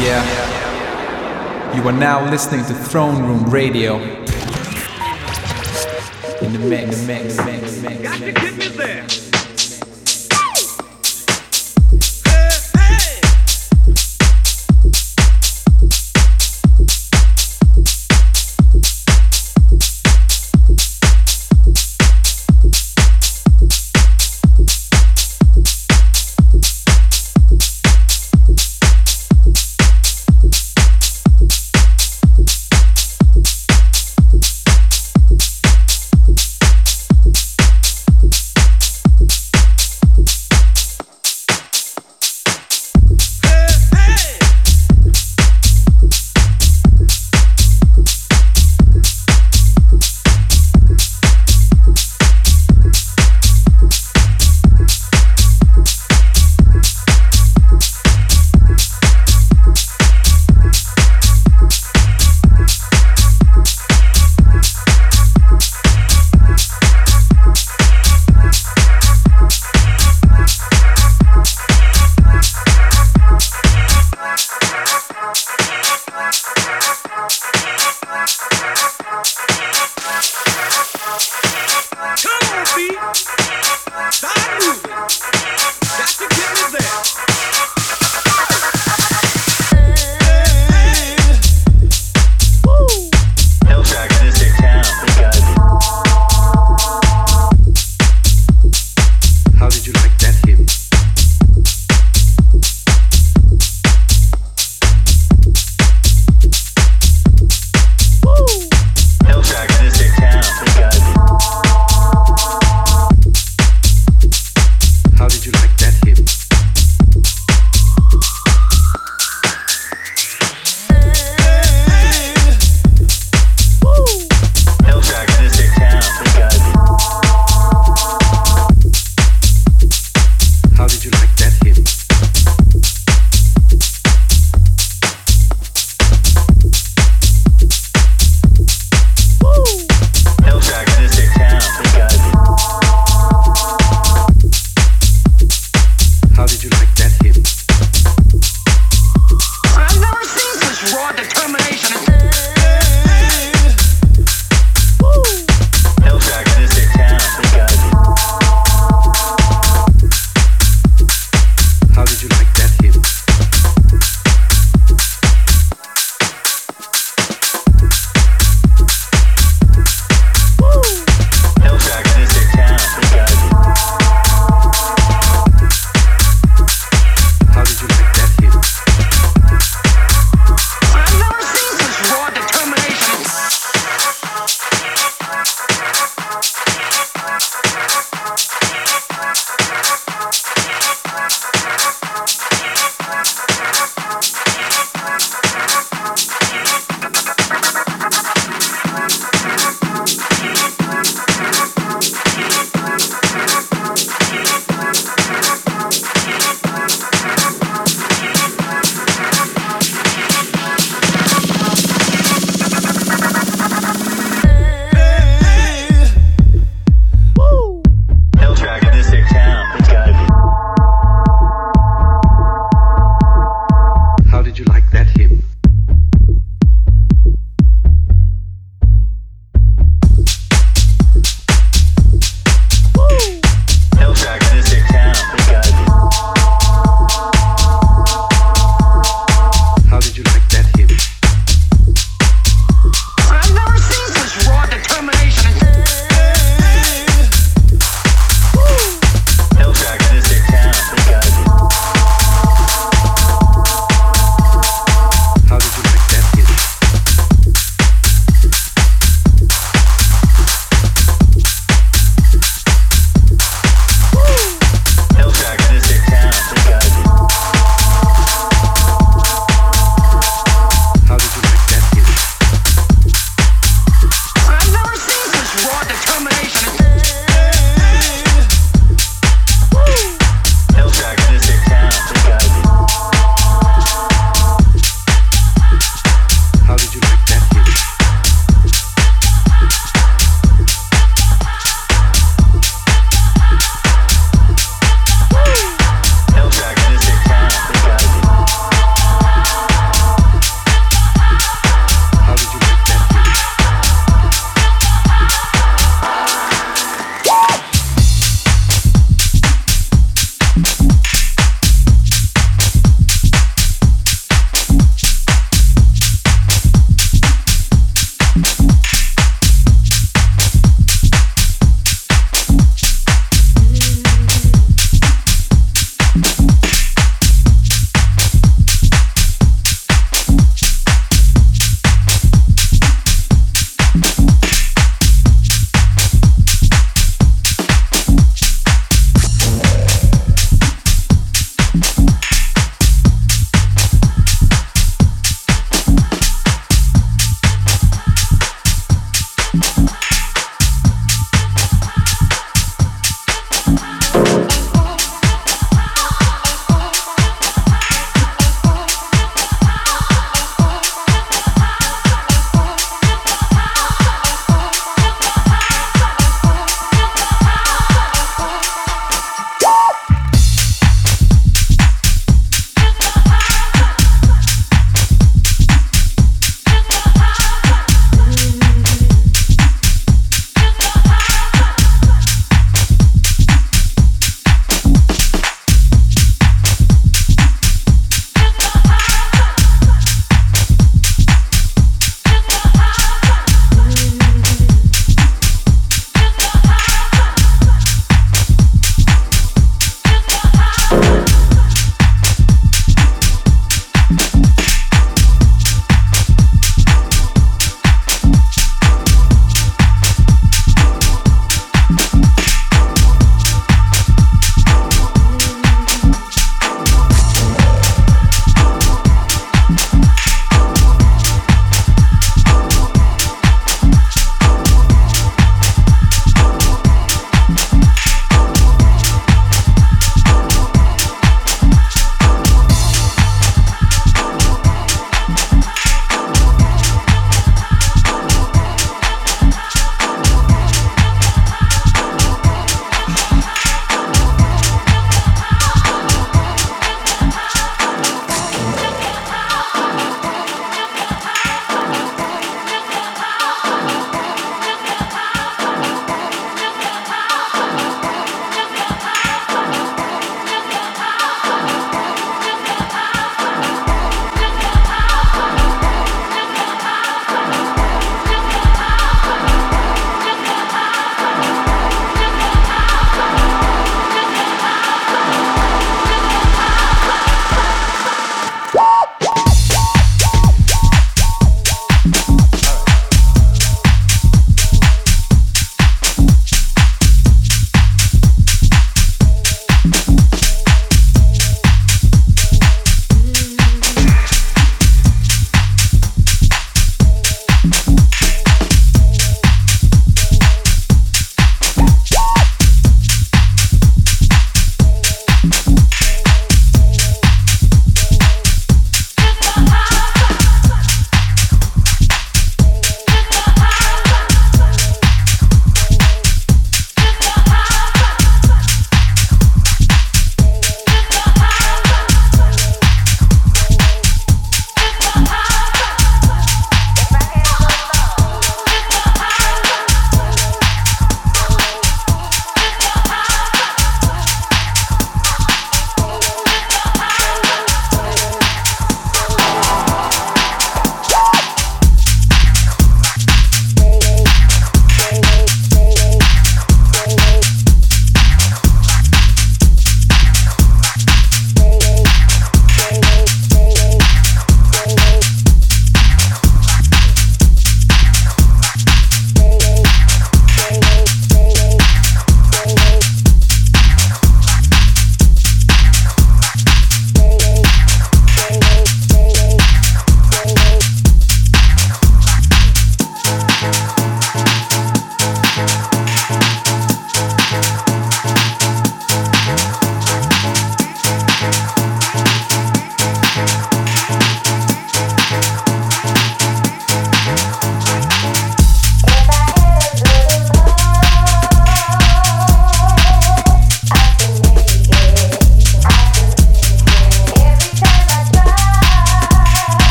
Yeah. You are now listening to Throne Room Radio. In the mix, mix, mix, mix. Got there.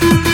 Thank you.